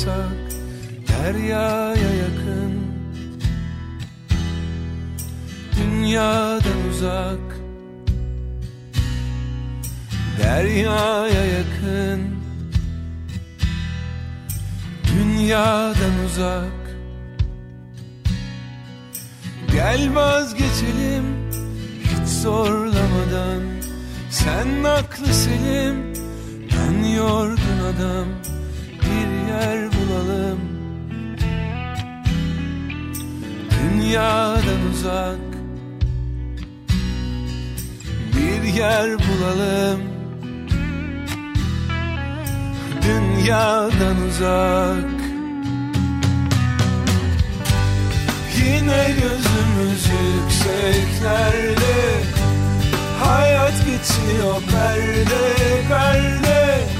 yasak Deryaya yakın. Dünyadan uzak Deryaya yakın. Dünyadan uzak. Gel vazgeçelim hiç zorlamadan. Sen aklı selim ben yorgun adam. Bir yer bulalım Dünyadan uzak Bir yer bulalım. Dünyadan uzak. Yine gözümüz yükseklerde. Hayat geçiyor perde perde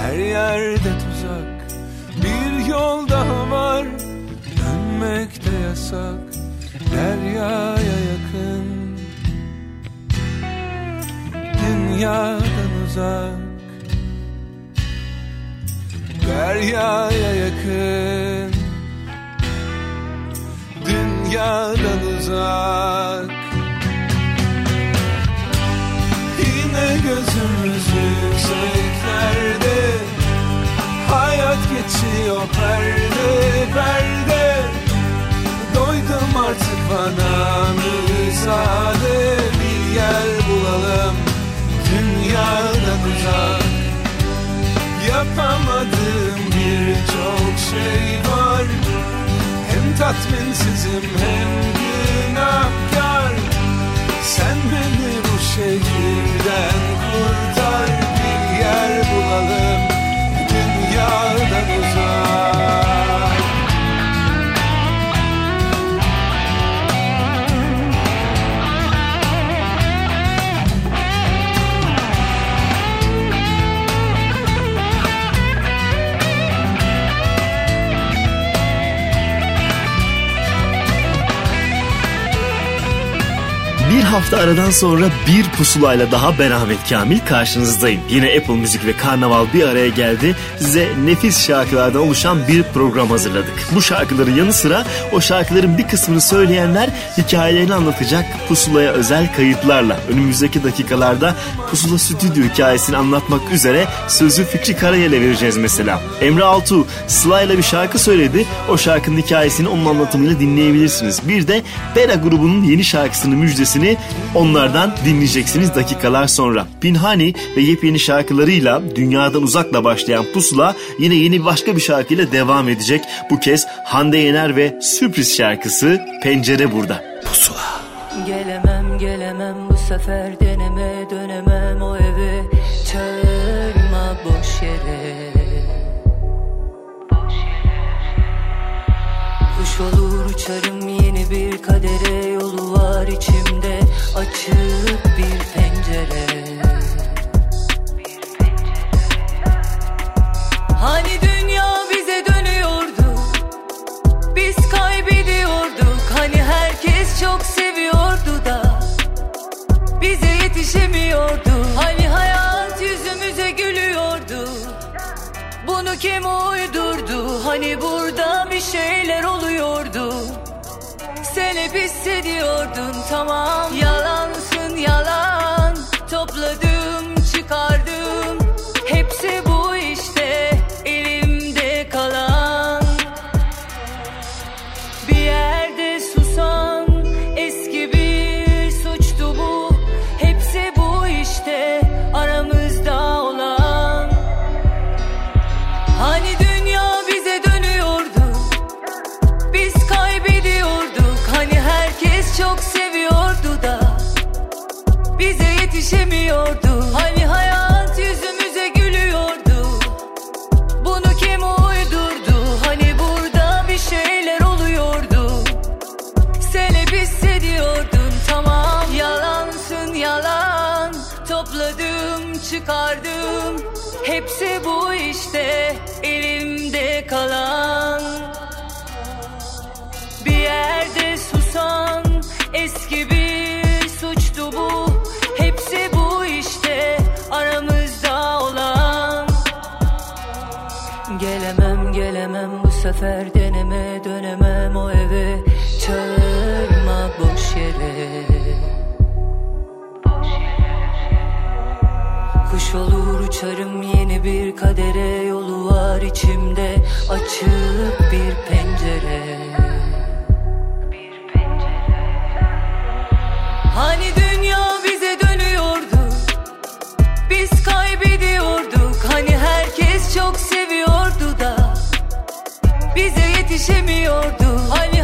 her yerde tuzak Bir yol daha var. Dönmek de yasak Deryaya yakın. Dünyadan uzak Deryaya yakın. Dünyadan uzak gözümüz yükseklerde. Hayat geçiyor perde perde. Doydum artık bana müsaade. Bir yer bulalım dünyadan uzak. Yapamadığım birçok şey var. Hem tatminsizim hem günahkar. Sen beni bu şehirden hafta aradan sonra bir pusulayla daha ben Ahmet Kamil karşınızdayım. Yine Apple Müzik ve Karnaval bir araya geldi. Size nefis şarkılardan oluşan bir program hazırladık. Bu şarkıların yanı sıra o şarkıların bir kısmını söyleyenler hikayelerini anlatacak pusulaya özel kayıtlarla. Önümüzdeki dakikalarda pusula stüdyo hikayesini anlatmak üzere sözü Fikri Karayel'e vereceğiz mesela. Emre Altuğ Sıla'yla bir şarkı söyledi. O şarkının hikayesini onun anlatımıyla dinleyebilirsiniz. Bir de Bera grubunun yeni şarkısının müjdesini onlardan dinleyeceksiniz dakikalar sonra. Pinhani ve yepyeni şarkılarıyla dünyadan uzakla başlayan Pusula yine yeni başka bir şarkıyla devam edecek. Bu kez Hande Yener ve sürpriz şarkısı Pencere Burada. Pusula. Gelemem gelemem bu sefer deneme dönemem o eve Çağırma boş yere Kuş olur uçarım yeni bir kadere Yolu var içimde açık bir pencere Hani dünya bize dönüyordu Biz kaybediyorduk. Hani herkes çok seviyordu da Bize yetişemiyordu. Hani hayat yüzümüze gülüyordu Bunu kim uydurdu? Hani burada bir şeyler oluyordu. Sen hep hissediyordun tamam. Yalansın yalan sefer deneme dönemem o eve Çağırma boş yere. Kuş olur uçarım yeni bir kadere. Yolu var içimde açık bir pencere. Hani dünya bize yetişemiyordu Hani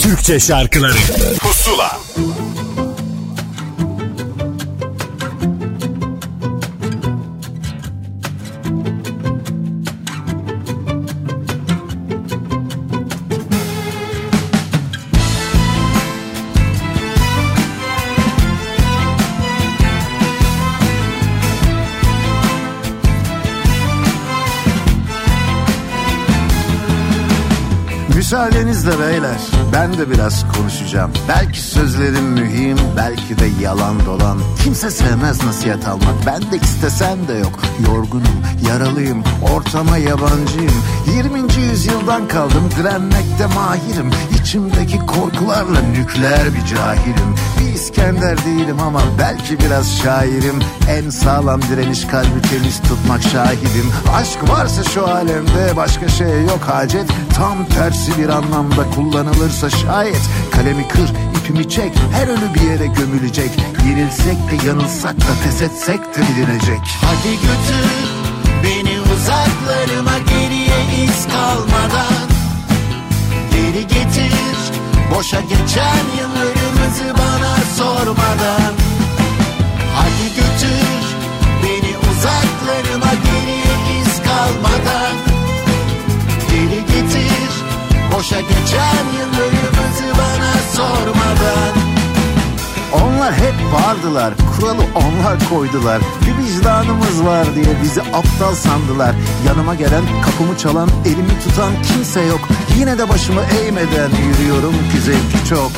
Türkçe şarkıları. Pusula. Müsaadenizle beyler ben de biraz konuşacağım. Belki sözlerim mühim belki de yalan dolan. Kimse sevmez nasihat almak ben de istesem de yok. Yorgunum yaralıyım ortama yabancıyım. 20. yüzyıldan kaldım direnmekte mahirim. İçimdeki korkularla nükleer bir cahilim. Bir İskender değilim ama belki biraz şairim. En sağlam direniş kalbi temiz tutmak şahidim. Aşk varsa şu alemde başka şey yok hacet. Tam tersi bir anlamda kullanılırsa şayet. Kalemi kır, ipimi çek, her ölü bir yere gömülecek. Yenilsek de yanılsak da pes etsek de bilinecek. Hadi götür beni uzaklarıma geriye iz kalmadan Geri getir boşa geçen yıllarımızı bana sormadan Vardılar, kuralı onlar koydular. Bir vicdanımız var diye bizi aptal sandılar. Yanıma gelen, kapımı çalan, elimi tutan kimse yok. Yine de başımı eğmeden yürüyorum ki zevki çok.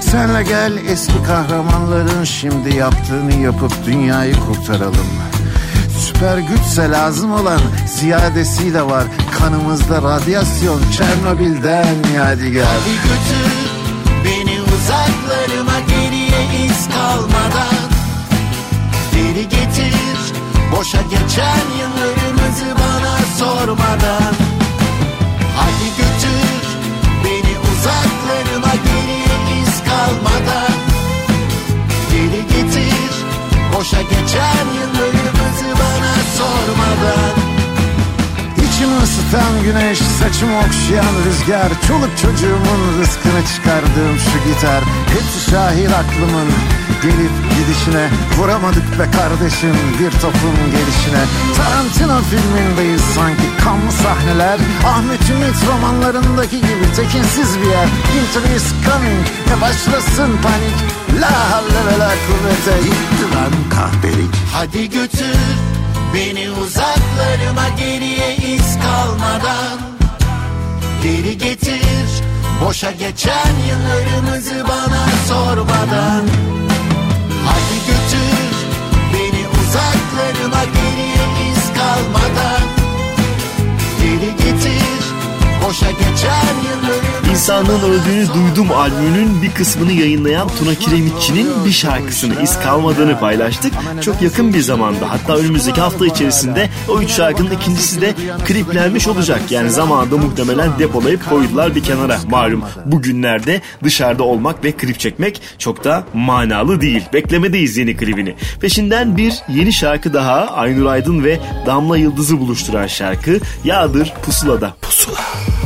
Senle gel eski kahramanların şimdi yaptığını yapıp dünyayı kurtaralım. Süper güçse lazım olan ziyadesi de var. Kanımızda radyasyon Çernobil'den yadigar. Hadi götür beni uzaklarıma Elimde iz kalmadan. Geri getir Boşa geçen yıllarımızı bana sormadan. Hadi götür Beni uzaklarıma geriye iz kalmadan. Geri getir Boşa geçen yıllarımızı bana sormadan. Tenimi ısıtan güneş, saçımı okşayan rüzgar Çoluk çocuğumun rızkını çıkardığım şu gitar Hepsi şahit aklımın gelip gidişine Vuramadık be kardeşim bir topun gelişine. Tarantino filmindeyiz sanki kanlı sahneler Ahmet Ümit romanlarındaki gibi tekinsiz bir yer. Winter is coming ve başlasın panik. La havle ve la kuvvete. Gitti lan kahpelik. Hadi götür beni uzaklarıma geriye iz kalmadan. Geri getir boşa geçen yıllarımızı bana sormadan. Hadi götür beni uzaklarıma geriye iz kalmadan. Geri getir boşa geçen yıllarımızı İnsanlığın öldüğünü duydum albümünün bir kısmını yayınlayan Tuna Kiremitçi'nin bir şarkısını iz kalmadığını paylaştık. Çok yakın bir zamanda hatta önümüzdeki hafta içerisinde o üç şarkının ikincisi de kliplenmiş olacak. Yani zamanında muhtemelen depolayıp koydular bir kenara. Malum bugünlerde dışarıda olmak ve klip çekmek çok da manalı değil. Beklemedeyiz yeni klibini. Peşinden bir yeni şarkı daha Aynur Aydın ve Damla Yıldız'ı buluşturan şarkı Yağdır Pusula'da. Pusula. İçimde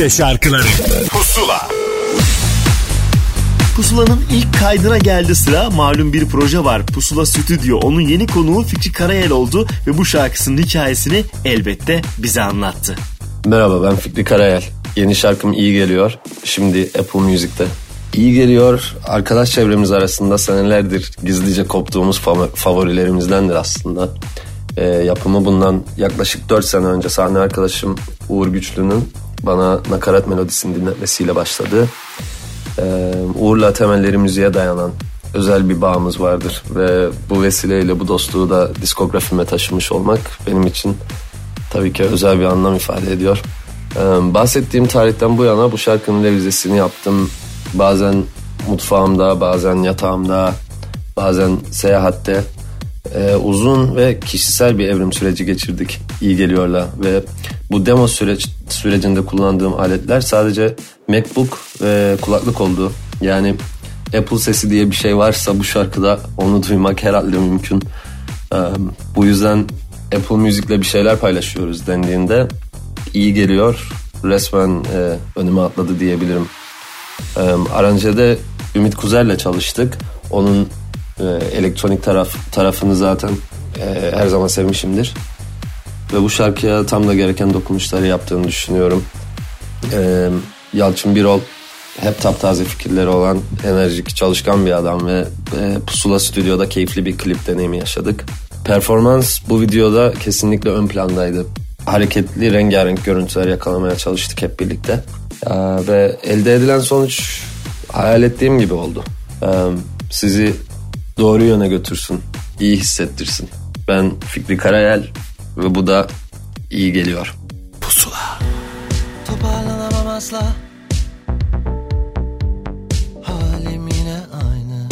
Türkçe şarkıları Pusula Pusula'nın ilk kaydına geldi sıra. Malum bir proje var. Pusula Stüdyo. Onun yeni konuğu Fikri Karayel oldu ve bu şarkısının hikayesini elbette bize anlattı. Merhaba ben Fikri Karayel. Yeni şarkım iyi geliyor. Şimdi Apple Music'te. İyi geliyor. Arkadaş çevremiz arasında senelerdir gizlice koptuğumuz fav- favorilerimizdendir aslında. Ee, yapımı bundan yaklaşık 4 sene önce sahne arkadaşım Uğur Güçlü'nün bana nakarat melodisini dinletmesiyle başladı. Ee, Uğur'la temelleri müziğe dayanan özel bir bağımız vardır ve bu vesileyle bu dostluğu da diskografime taşımış olmak benim için tabii ki özel bir anlam ifade ediyor. Ee, bahsettiğim tarihten bu yana bu şarkının revizesini yaptım. Bazen mutfağımda, bazen yatağımda, bazen seyahatte Ee, uzun ve kişisel bir evrim süreci geçirdik iyi geliyorla ve bu demo süreç sürecinde kullandığım aletler sadece MacBook ve kulaklık oldu. Yani Apple sesi diye bir şey varsa bu şarkıda onu duymak herhalde mümkün. Ee, bu yüzden Apple Music'le bir şeyler paylaşıyoruz dendiğinde iyi geliyor. Resmen e, önüme atladı diyebilirim. E, aranjede Ümit Kuzer'le çalıştık. Onun e, elektronik taraf tarafını zaten e, her zaman sevmişimdir. Ve bu şarkıya tam da gereken dokunuşları yaptığını düşünüyorum. E, Yalçın Birol hep taptaze fikirleri olan enerjik, çalışkan bir adam ve e, Pusula Stüdyo'da keyifli bir klip deneyimi yaşadık. Performans bu videoda kesinlikle ön plandaydı. Hareketli, rengarenk görüntüler yakalamaya çalıştık hep birlikte. Ee, ve elde edilen sonuç hayal ettiğim gibi oldu. Ee, sizi doğru yöne götürsün, iyi hissettirsin. Ben Fikri Karayel ve bu da iyi geliyor. Pusula. Toparlanamam asla. Halim yine aynı.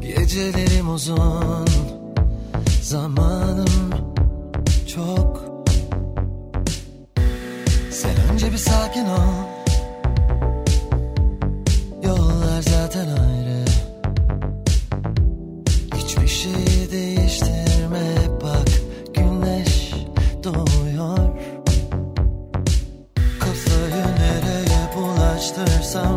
Gecelerim uzun. Zamanım çok. Sen önce bir sakin ol yaştırsam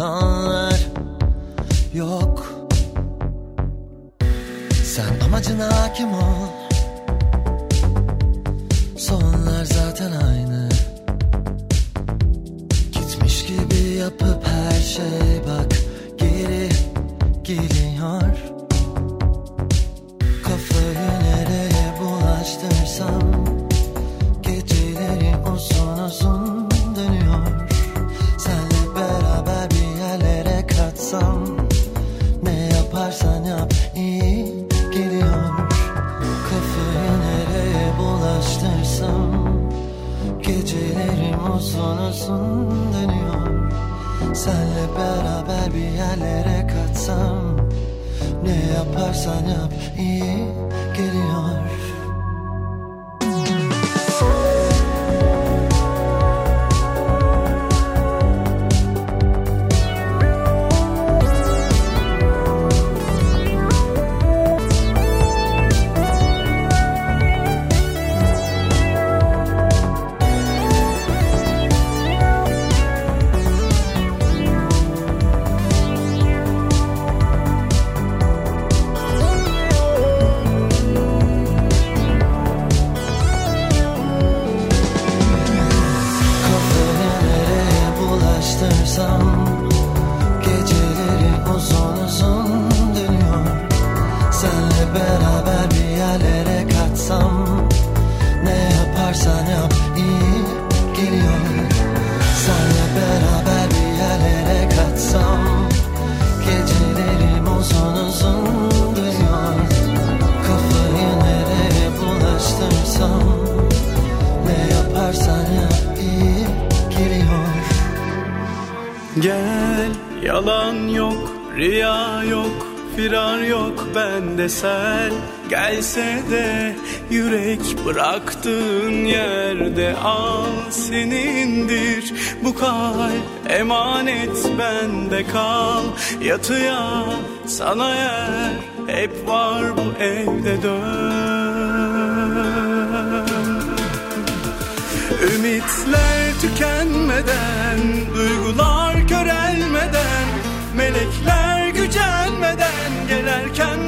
insanlar yok. Sen amacına hakim ol. Sonlar zaten aynı. Gitmiş gibi yapıp her şey Uzun dönüyor Senle beraber bir yerlere kaçsam Ne yaparsan yap iyi geliyor sel Gelse de yürek bıraktığın yerde al senindir. Bu kalp emanet bende kal. Yatıya sana yer hep var bu evde dön. Ümitler tükenmeden, duygular körelmeden Melekler gücenmeden gelerkenden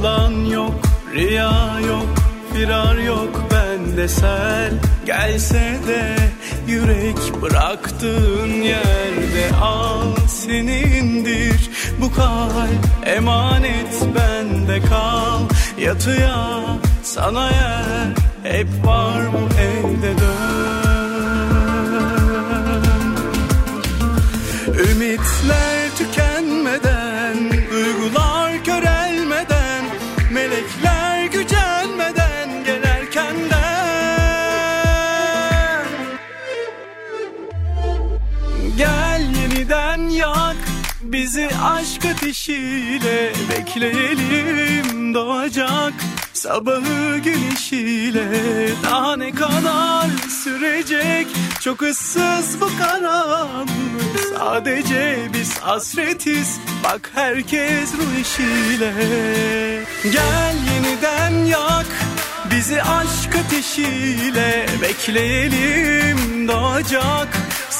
yalan yok riya yok firar yok bende sel. Gelse de yürek bıraktığın yerde al senindir. Bu kalp emanet bende kal. Yatıya sana yer hep var bu evde dön. Ümitler bizi aşk ateşiyle bekleyelim doğacak sabahı güneşiyle daha ne kadar sürecek? Çok ıssız bu karanlık. Sadece biz hasretiz. Bak herkes ruh eşiyle gel yeniden yak bizi aşk ateşiyle. Bekleyelim doğacak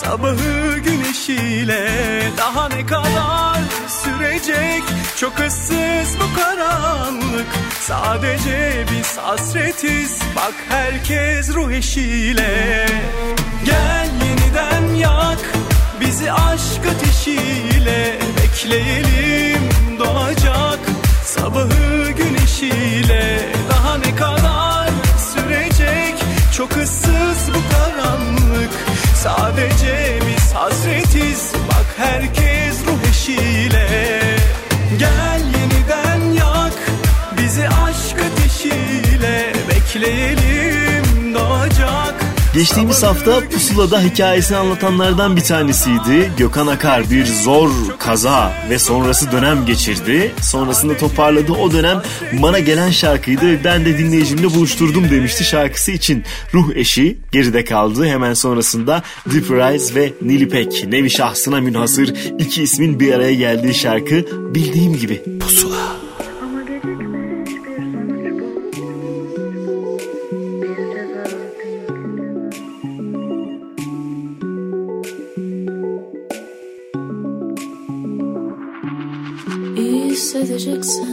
sabahı güneşiyle daha ne kadar sürecek? Çok ıssız bu karanlık sadece biz hasretiz. Bak herkes ruh eşiyle. Gel yeniden yak bizi aşk ateşiyle. Bekleyelim doğacak sabahı güneşiyle. Daha ne kadar sürecek? Çok ıssız bu karanlık sadece biz hasretiz. Bak herkes ruh eşiyle. Gel yeniden yak bizi aşk ateşiyle. Bekleyelim doğacak Geçtiğimiz hafta Pusula'da hikayesini anlatanlardan bir tanesiydi. Gökhan Akar bir zor kaza ve sonrası dönem geçirdi. Sonrasında toparladı. O dönem bana gelen şarkıydı. Ben de dinleyicimle buluşturdum demişti şarkısı için. Ruh eşi geride kaldı. Hemen sonrasında Deep Rise ve Nilipek. Nevi şahsına münhasır iki ismin bir araya geldiği şarkı bildiğim gibi Pusula. İyi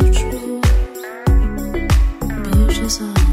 bir sonuç bu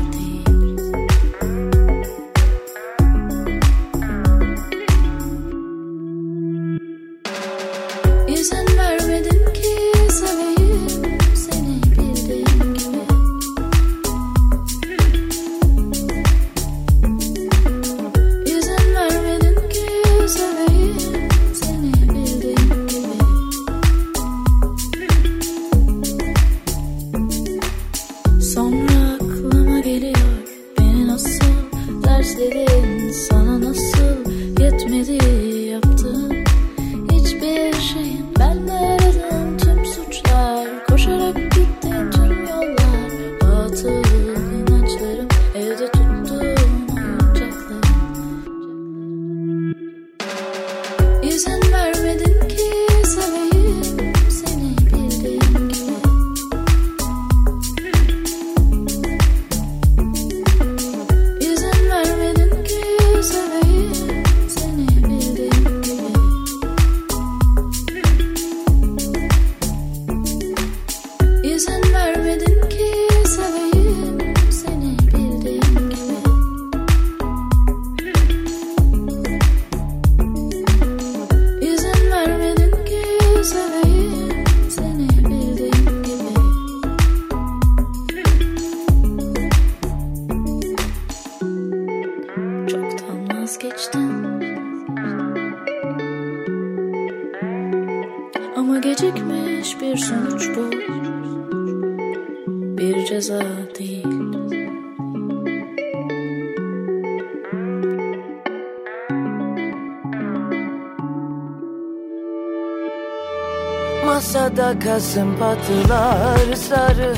Masada kasım patılar sarı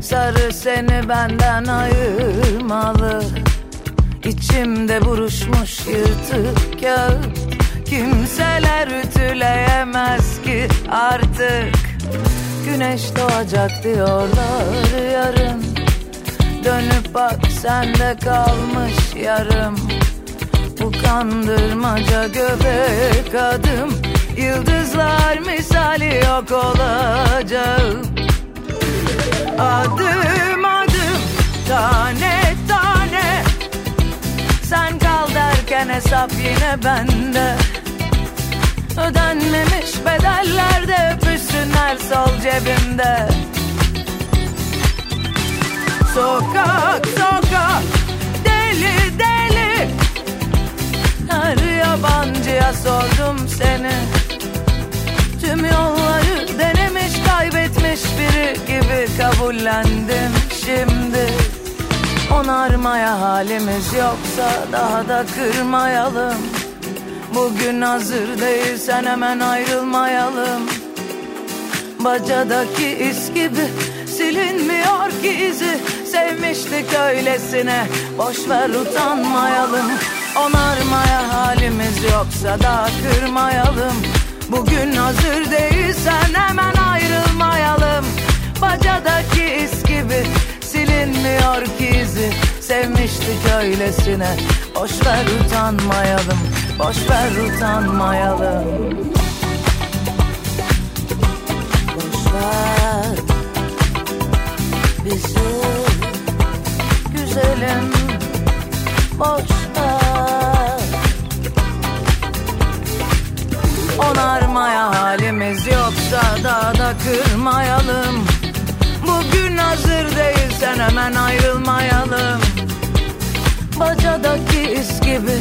Sarı seni benden ayırmalı. İçimde buruşmuş yırtık kağıt Kimseler ütüleyemez ki artık. Güneş doğacak diyorlar yarın Dönüp bak sende kalmış yarım. Bu kandırmaca göbek adım Yıldızlar misali yok olacağım. Adım adım tane tane. Sen kal derken hesap yine bende. Ödenmemiş bedeller de öpüşsünler sol cebimde. Sokak sokak deli deli. Her yabancıya sordum seni Tüm yolları denemiş kaybetmiş biri gibi kabullendim şimdi. Onarmaya halimiz yoksa daha da kırmayalım. Bugün hazır değilsen hemen ayrılmayalım. Bacadaki iz gibi silinmiyor ki izi. Sevmiştik öylesine boş ver utanmayalım. Onarmaya halimiz yoksa daha kırmayalım Bugün hazır değilsen hemen ayrılmayalım. Bacadaki iz gibi silinmiyor ki izi. Sevmiştik öylesine boş ver utanmayalım Boş ver utanmayalım. Boş ver bizi güzelim. Boş Onarmaya halimiz yoksa daha da kırmayalım. Bugün hazır değilsen hemen ayrılmayalım. Bacadaki iz gibi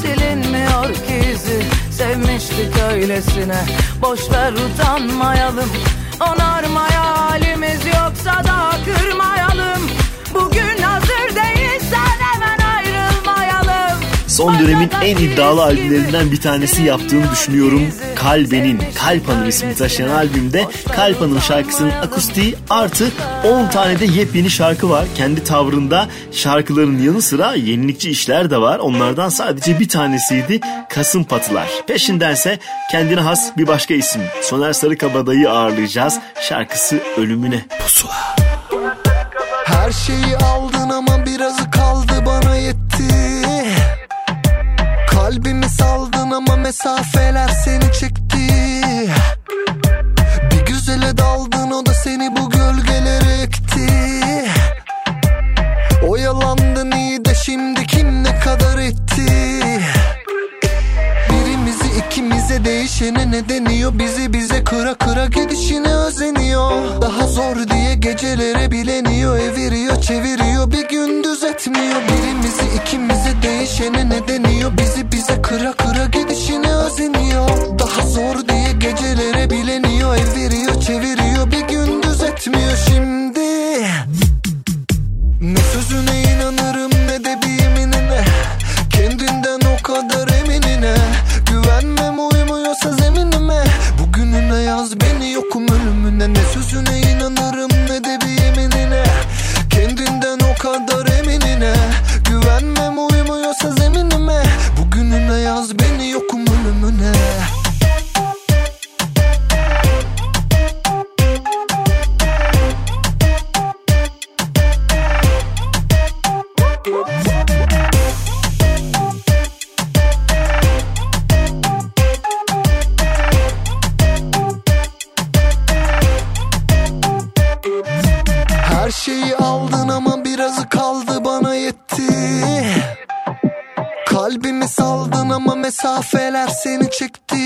silinmiyor ki izi. Sevmiştik öylesine boş ver utanmayalım. Onarmaya halimiz yoksa daha kırmayalım. Bugün Son dönemin en iddialı albümlerinden bir tanesi yaptığını düşünüyorum. Kalbe'nin Kalp Hanım ismi taşıyan albümde Kalp Hanım şarkısının akustiği artı 10 tane de yepyeni şarkı var. Kendi tavrında şarkıların yanı sıra yenilikçi işler de var. Onlardan sadece bir tanesiydi Kasım Patılar. Peşindense kendine has bir başka isim. Soner Sarıkabadayı ağırlayacağız. Şarkısı Ölümüne. Pusula. Her şeyi aldın Kalbimi saldın ama mesafeler seni çekti. Bir güzele daldın o da seni bu gölgelere ekti. Oyalandın iyi de şimdi kim ne kadar etti? Birimizi ikimize değişene ne deniyor? Bizi bize kıra kıra gidişine özeniyor. Daha zor diye gecelere bileniyor Eviriyor çeviriyor. Bir gün düzeltmiyor Birimizi ikimizi değişene ne deniyor? Bizi bize kıra kıra gidişine özeniyor. Daha zor diye gecelere bileniyor Eviriyor çeviriyor. Bir gün düzeltmiyor şimdi. Ne sözüne inanırım ne de bir yeminine. Kendinden o kadar eminine. Güvenmem uymuyorsa zeminime. Bugününe yaz beni yokum önüme yaz beni yokum ölümüne. Her şeyi aldın ama birazı kaldı bana yetti. Kalbimi saldı mesafeler seni çekti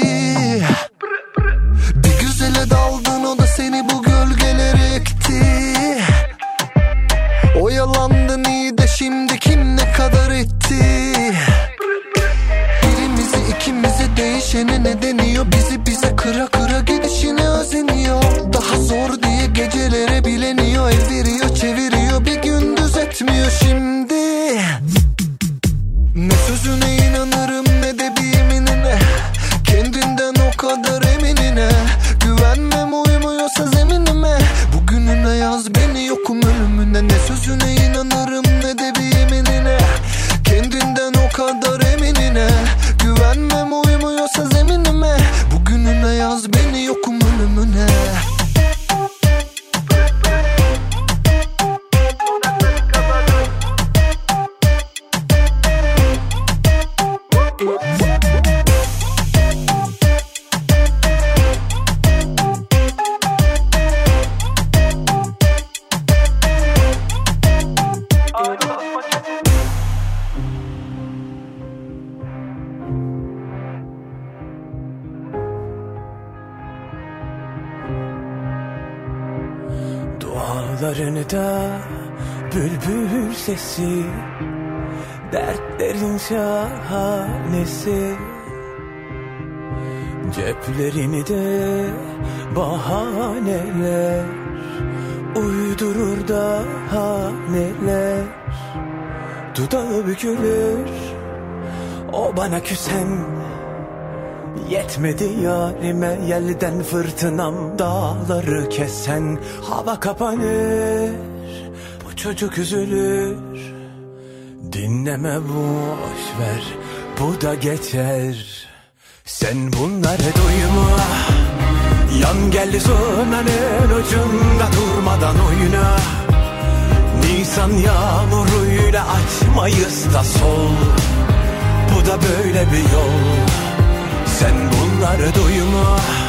yelden fırtınam dağları kesen Hava kapanır bu çocuk üzülür. Dinleme boş ver bu da geçer. Sen bunları duyma. Yan geldi sonanın ucunda durmadan oyna. Nisan yağmuruyla açmayız da sol. Bu da böyle bir yol. Sen bunları duyma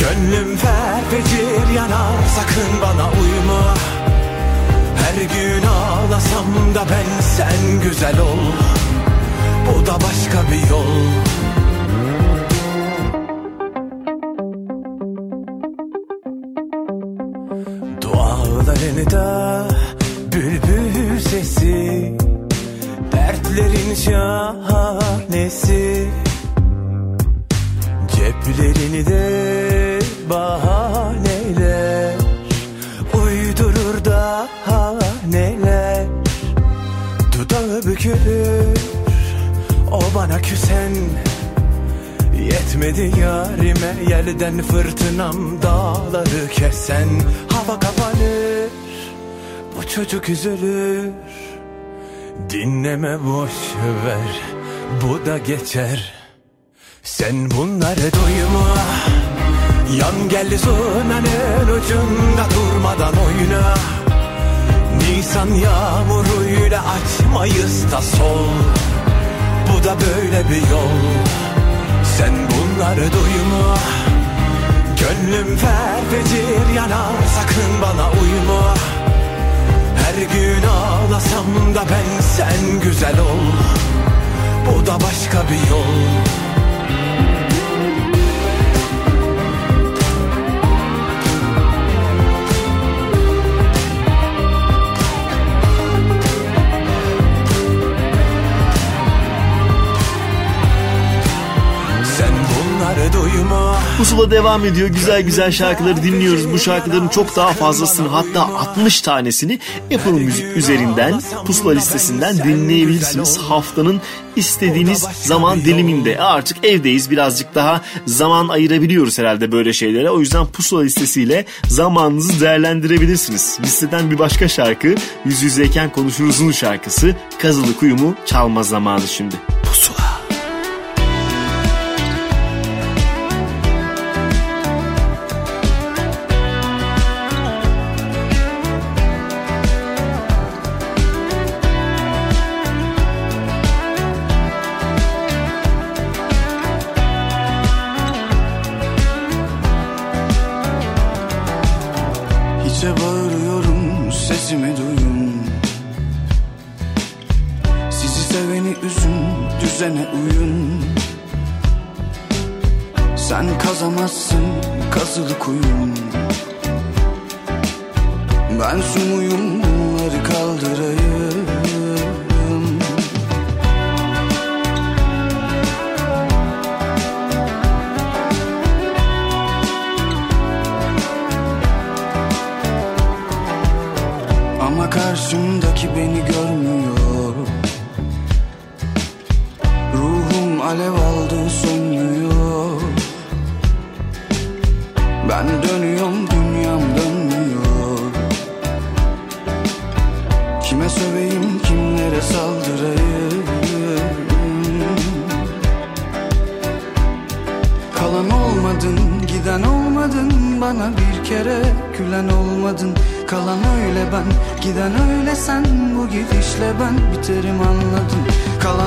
Gönlüm ferfecir yanar sakın bana uyma. Her gün ağlasam da ben sen güzel ol. Bu da başka bir yol. Dualarını da bülbül sesi Dertlerin şahanesi. Ceplerini de küsen Yetmedi yarime yerden fırtınam dağları kesen. Hava kapanır Bu çocuk üzülür. Dinleme boş ver Bu da geçer. Sen bunları duyma. Yan geldi sonanın ucunda durmadan oyna. Nisan yağmuruyla açmayız da sol Da böyle bir yol. Sen bunları duyma. Gönlüm ferfecir yanar sakın bana uyma. Her gün ağlasam da ben sen güzel ol. Bu da başka bir yol Pusula devam ediyor. Güzel güzel şarkıları dinliyoruz. Bu şarkıların çok daha fazlasını hatta 60 tanesini Apple Müzik üzerinden Pusula listesinden dinleyebilirsiniz. Haftanın istediğiniz zaman diliminde. Artık evdeyiz birazcık daha zaman ayırabiliyoruz herhalde böyle şeylere. O yüzden Pusula listesiyle zamanınızı değerlendirebilirsiniz. Listeden bir başka şarkı Yüz Yüzeyken Konuşuruz'un şarkısı Kazılı Kuyumu çalma zamanı şimdi. Pusula.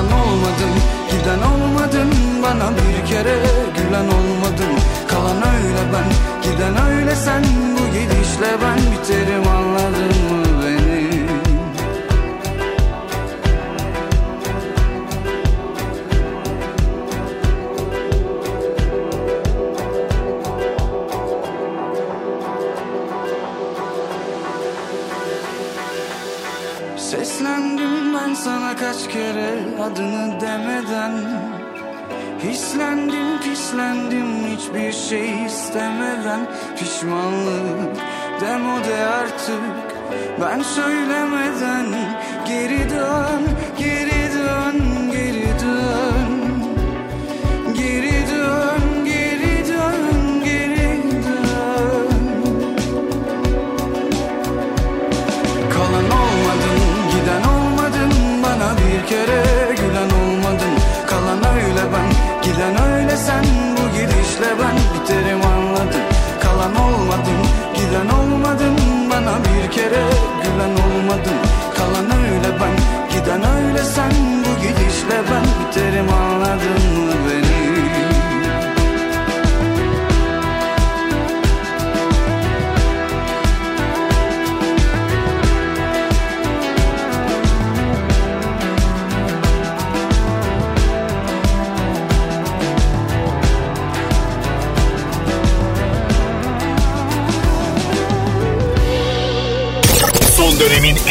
olan olmadım Giden olmadın bana bir kere gülen olmadım. Kalan öyle ben giden öyle sen. Bu gidişle ben biterim anladım adını demeden Hislendim pislendim hiçbir şey istemeden Pişmanlık demode artık ben söylemeden Geri dön geri kaderim anladın. Kalan olmadın giden olmadın. Bana bir kere gülen olmadın. Kalan öyle ben giden öyle sen. Bu gidişle ben biterim anladın mı beni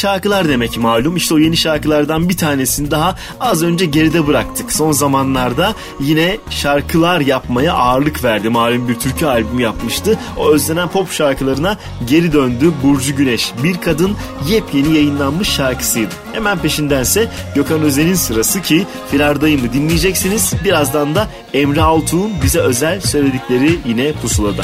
şarkılar demek malum. İşte o yeni şarkılardan bir tanesini daha az önce geride bıraktık. Son zamanlarda yine şarkılar yapmaya ağırlık verdi. Malum bir türkü albümü yapmıştı. O özlenen pop şarkılarına geri döndü Burcu Güneş. Bir Kadın yepyeni yayınlanmış şarkısıydı. Hemen peşindense Gökhan Özen'in sırası ki Firardayım'ı dinleyeceksiniz. Birazdan da Emre Altuğ'un bize özel söyledikleri yine pusulada.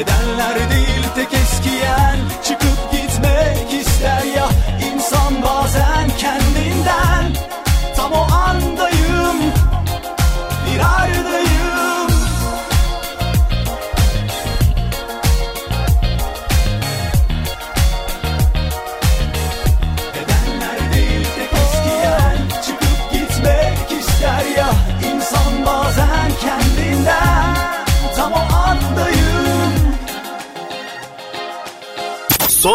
Edenler değil tek eskiyen çıkıp gidiyor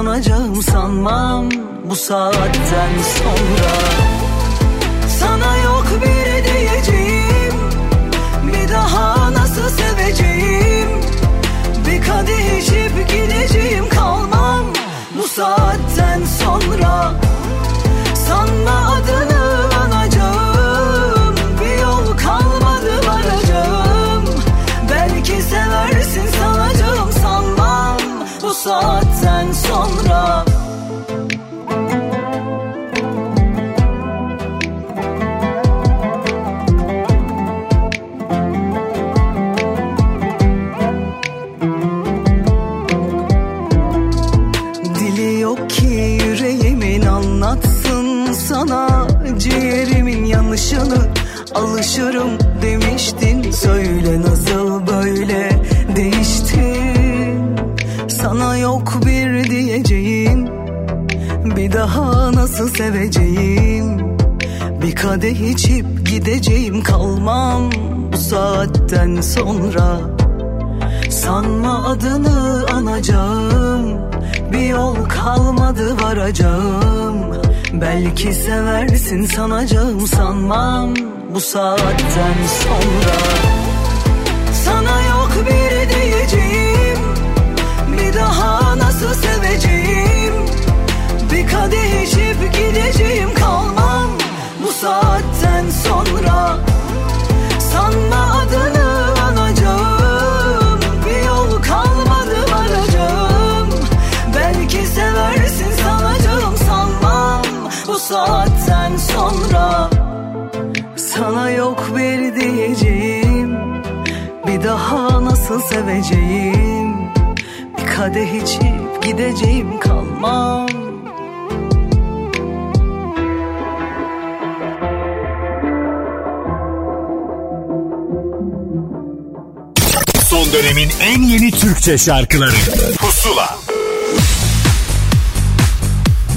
Sanacağım sanmam. Bu saatten sonra saatten sonra Sanma adını anacağım Bir yol kalmadı varacağım. Belki seversin sanacağım sanmam Bu saatten sonra. Sana yok bir diyeceğim Bir daha nasıl seveceğim? Bir kadeh içip gideceğim kalmam Bu saatten sonra saatten sonra Sana yok bir diyeceğim. Bir daha nasıl seveceğim? Bir kadeh içip gideceğim kalmam Son dönemin en yeni Türkçe şarkıları Pusula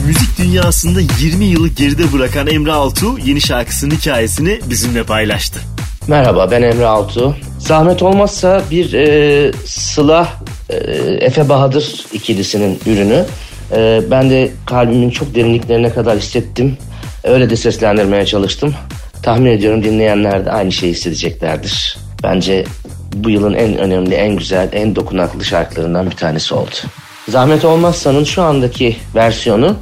Müzik dünyasında 20 yılı geride bırakan Emre Altuğ yeni şarkısının hikayesini bizimle paylaştı. Merhaba ben Emre Altuğ. Zahmet olmazsa bir e, Sıla e, Efe Bahadır ikilisinin ürünü. E, ben de kalbimin çok derinliklerine kadar hissettim. Öyle de seslendirmeye çalıştım. Tahmin ediyorum dinleyenler de aynı şeyi hissedeceklerdir. Bence bu yılın en önemli, en güzel, en dokunaklı şarkılarından bir tanesi oldu. Zahmet Olmazsa'nın şu andaki versiyonu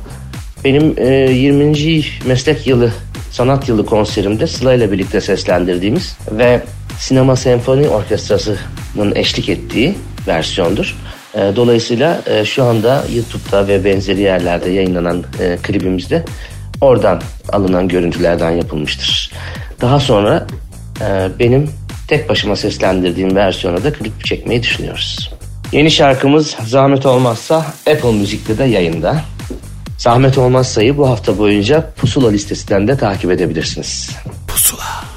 benim e, 20. meslek yılı, sanat yılı konserimde Sıla ile birlikte seslendirdiğimiz ve Sinema Senfoni Orkestrası'nın eşlik ettiği versiyondur. E, dolayısıyla e, şu anda YouTube'da ve benzeri yerlerde yayınlanan e, klibimizde oradan alınan görüntülerden yapılmıştır. Daha sonra e, benim tek başıma seslendirdiğim versiyona da klip çekmeyi düşünüyoruz. Yeni şarkımız Zahmet Olmazsa Apple Müzik'te de yayında. Zahmet Olmazsa'yı bu hafta boyunca Pusula listesinden de takip edebilirsiniz. Pusula.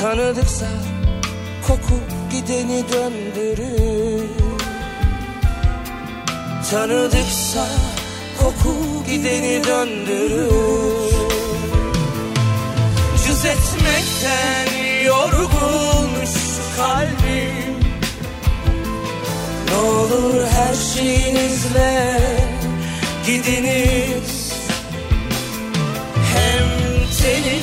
Tanıdıksa koku gideni döndürür. Tanıdıksa koku gideni döndürür. Cız etmekten yorgun şu kalbim. Ne olur her şeyinizle gidiniz. Hem teniniz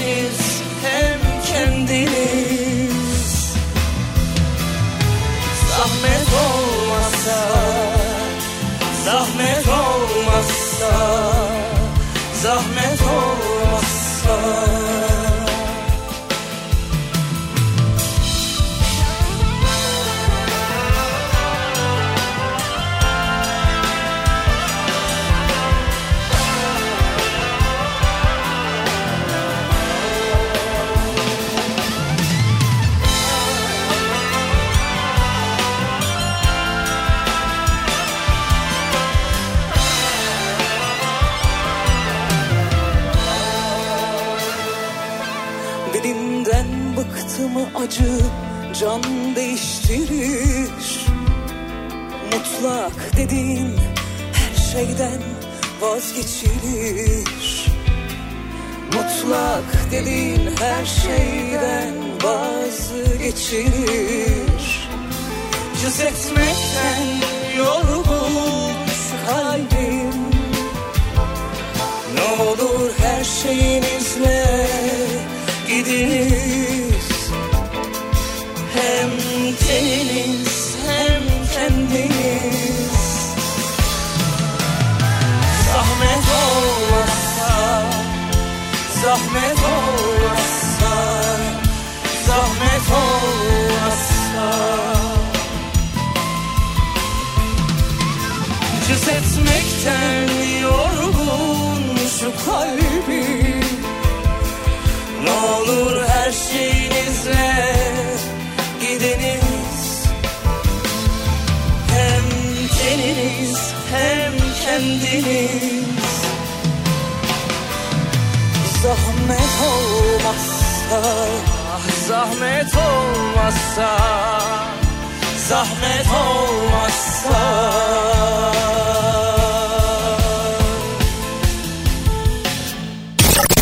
acı can değiştirir. Mutlak dediğin her şeyden vazgeçilir. Mutlak dediğin her şeyden vazgeçilir. Cız etmekten yorgun kalbim Ne olur her şeyinizle gidiniz Teniniz hem kendiniz Zahmet olmazsa Zahmet olmazsa Zahmet olmazsa. Cız etmekten yorgun şu kalbim Ne olur kendiniz Zahmet olmazsa Zahmet olmazsa Zahmet olmazsa.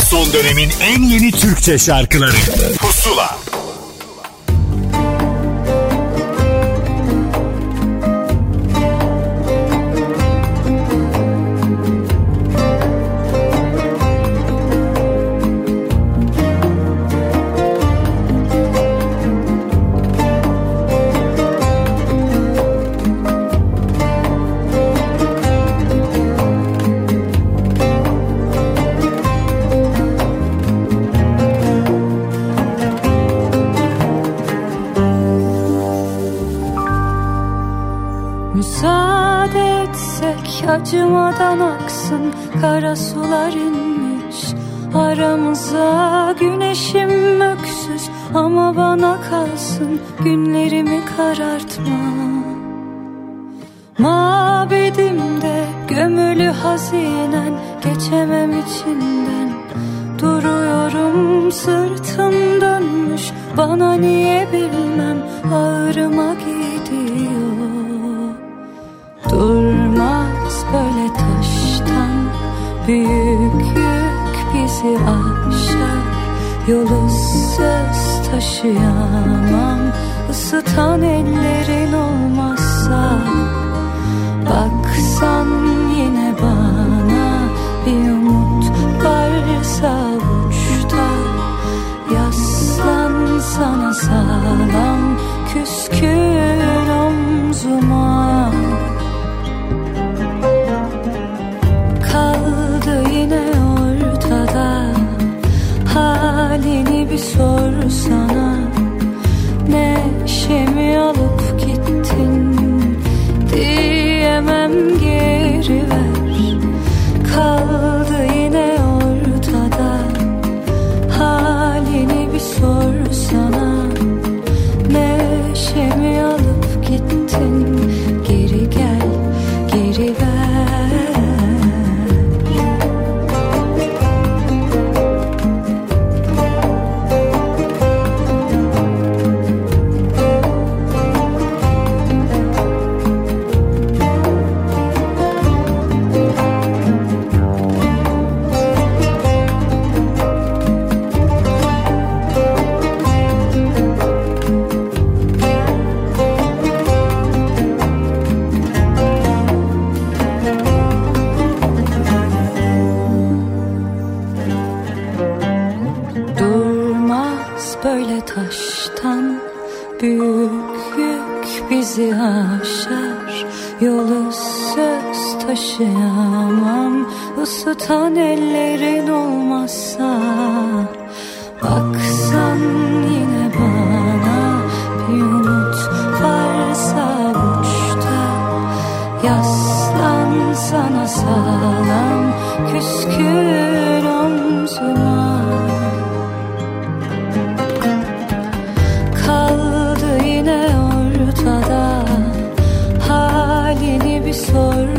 Son dönemin en yeni Türkçe şarkıları aksın Kara sular inmiş. Aramıza Güneşim öksüz. Ama bana kalsın Günlerimi karartma. Mabedimde gömülü hazinen. Geçemem içinden. Duruyorum sırtım dönmüş. Bana niye söz taşıyamam Isıtan ellerin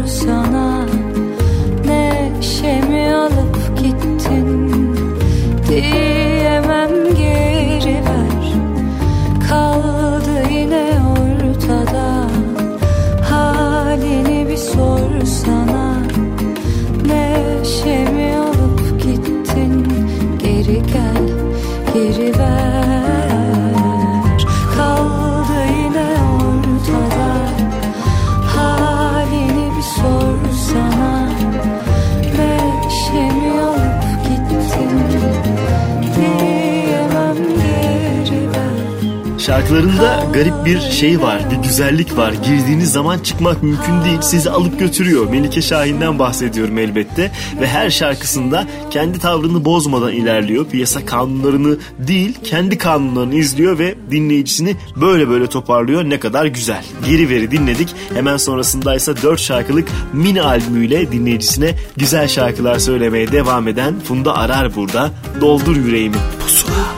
sun. Şarkılarında garip bir şey var, bir güzellik var. Girdiğiniz zaman çıkmak mümkün değil. Sizi alıp götürüyor. Melike Şahin'den bahsediyorum elbette. Ve her şarkısında kendi tavrını bozmadan ilerliyor. Piyasa kanunlarını değil, kendi kanunlarını izliyor ve dinleyicisini böyle böyle toparlıyor. Ne kadar güzel. Geri veri dinledik. Hemen sonrasındaysa 4 şarkılık mini albümüyle dinleyicisine güzel şarkılar söylemeye devam eden Funda Arar burada. Doldur yüreğimi pusula.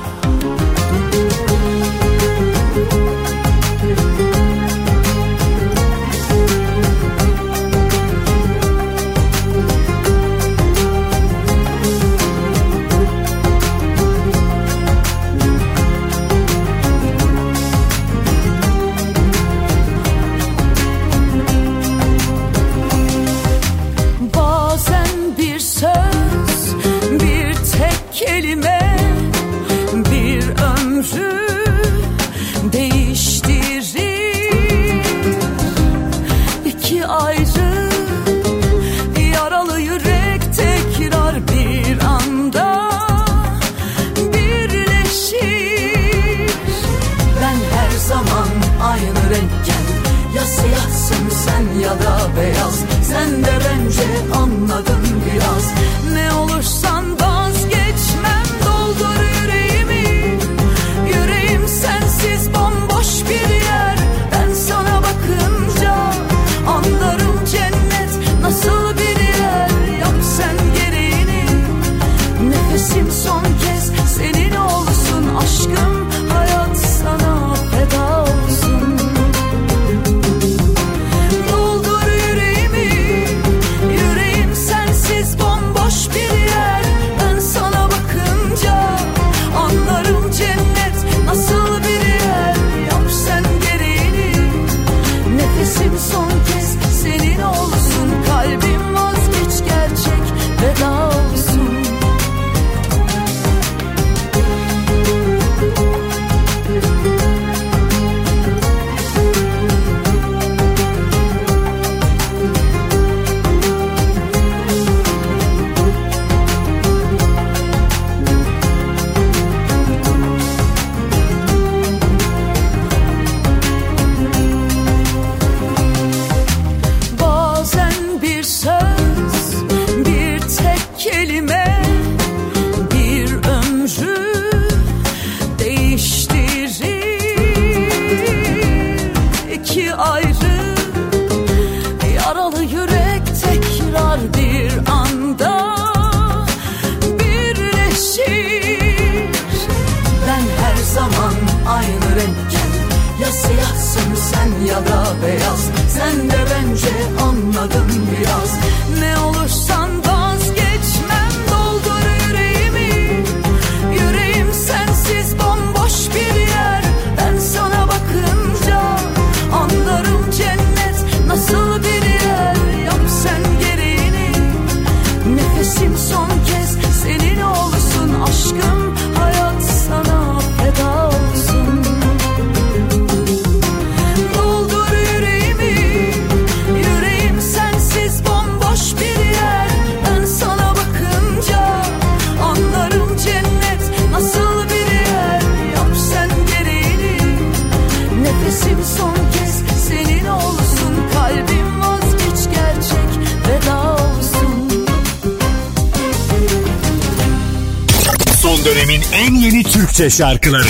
şarkıları.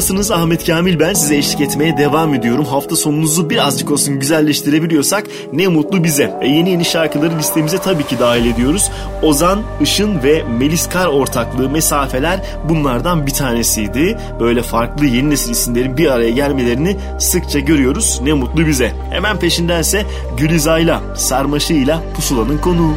Nasılsınız? Ahmet Kamil ben. Size eşlik etmeye devam ediyorum. Hafta sonunuzu birazcık olsun güzelleştirebiliyorsak ne mutlu bize. E yeni yeni şarkıları listemize tabii ki dahil ediyoruz. Ozan, Işın ve Melis Kar ortaklığı mesafeler bunlardan bir tanesiydi. Böyle farklı yeni nesil isimlerin bir araya gelmelerini sıkça görüyoruz. Ne mutlu bize. Hemen peşindense Gülizay'la, Sarmaşı'yla Pusula'nın konuğu.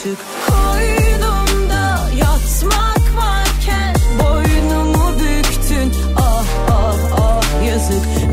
aşık Koynumda yatmak varken Boynumu büktün. Ah ah ah yazık.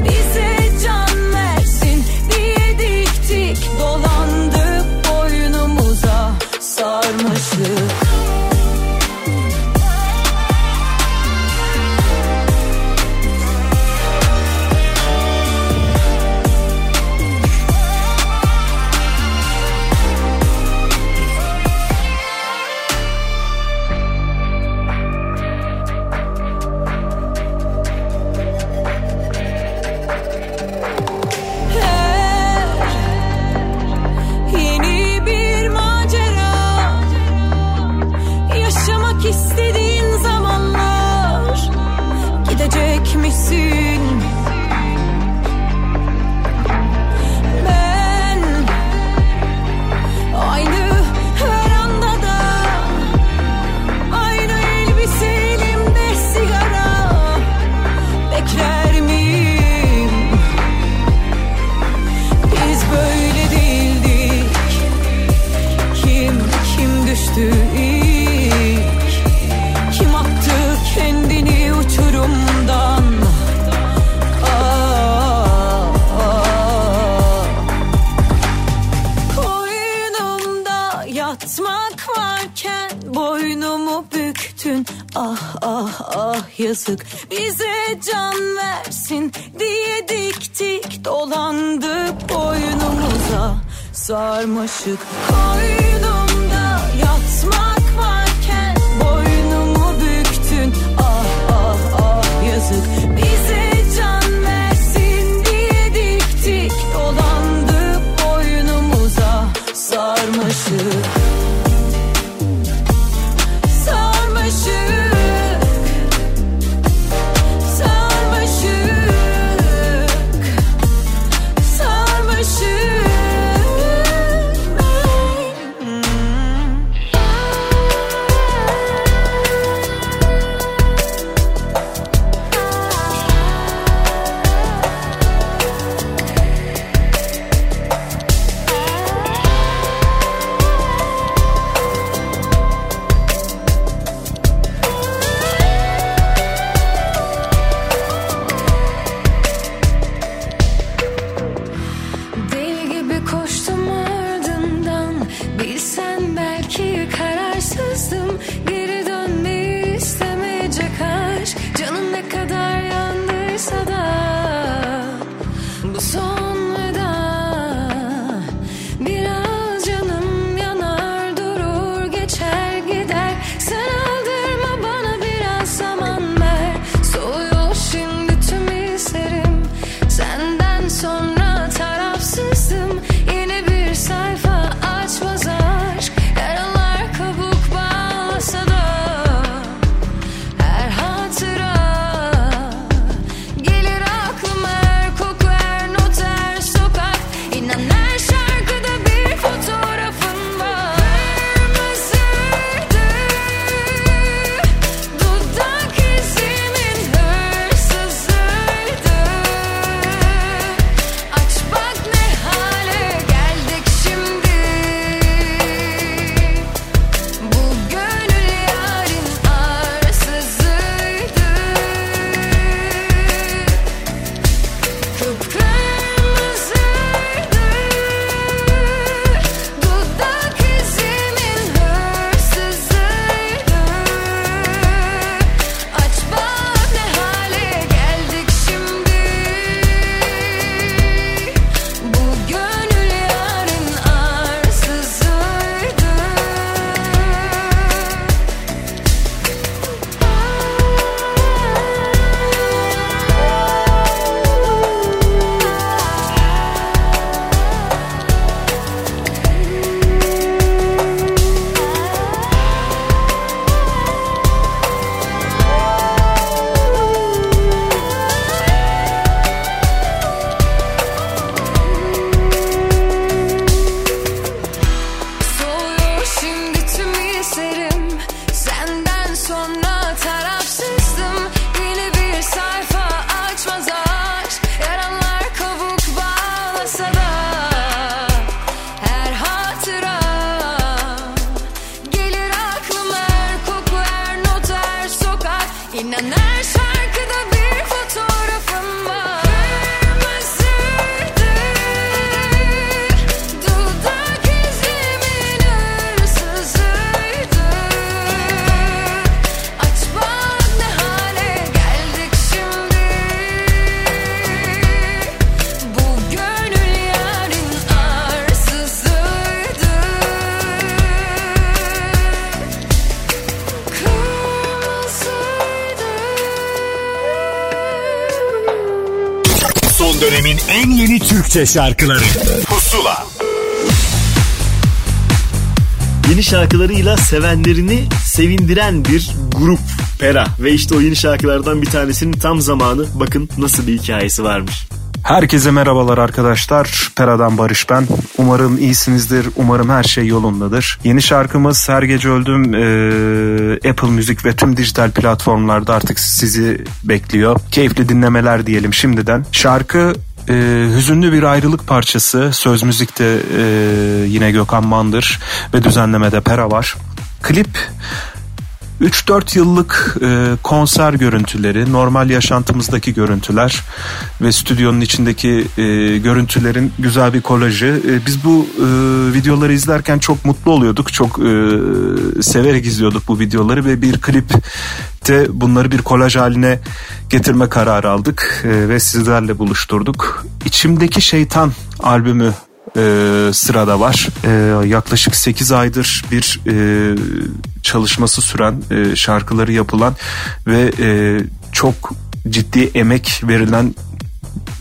Türkçe şarkıları Pusula Yeni şarkılarıyla sevenlerini sevindiren bir grup Pera ve işte o yeni şarkılardan bir tanesinin tam zamanı bakın nasıl bir hikayesi varmış. Herkese merhabalar arkadaşlar. Pera'dan Barış ben. Umarım iyisinizdir. Umarım her şey yolundadır. Yeni şarkımız Her Gece Öldüm e, Apple Müzik ve tüm dijital platformlarda artık sizi bekliyor. Keyifli dinlemeler diyelim şimdiden. Şarkı e, hüzünlü bir ayrılık parçası. Söz müzikte e, yine Gökhan Mandır ve düzenlemede Pera var. Klip 3-4 yıllık e, konser görüntüleri, normal yaşantımızdaki görüntüler ve stüdyonun içindeki e, görüntülerin güzel bir kolajı. E, biz bu e, videoları izlerken çok mutlu oluyorduk, çok e, severek izliyorduk bu videoları ve bir klipte bunları bir kolaj haline getirme kararı aldık e, ve sizlerle buluşturduk. İçimdeki Şeytan albümü e, sırada var. E, yaklaşık 8 aydır bir e, çalışması süren, e, şarkıları yapılan ve e, çok ciddi emek verilen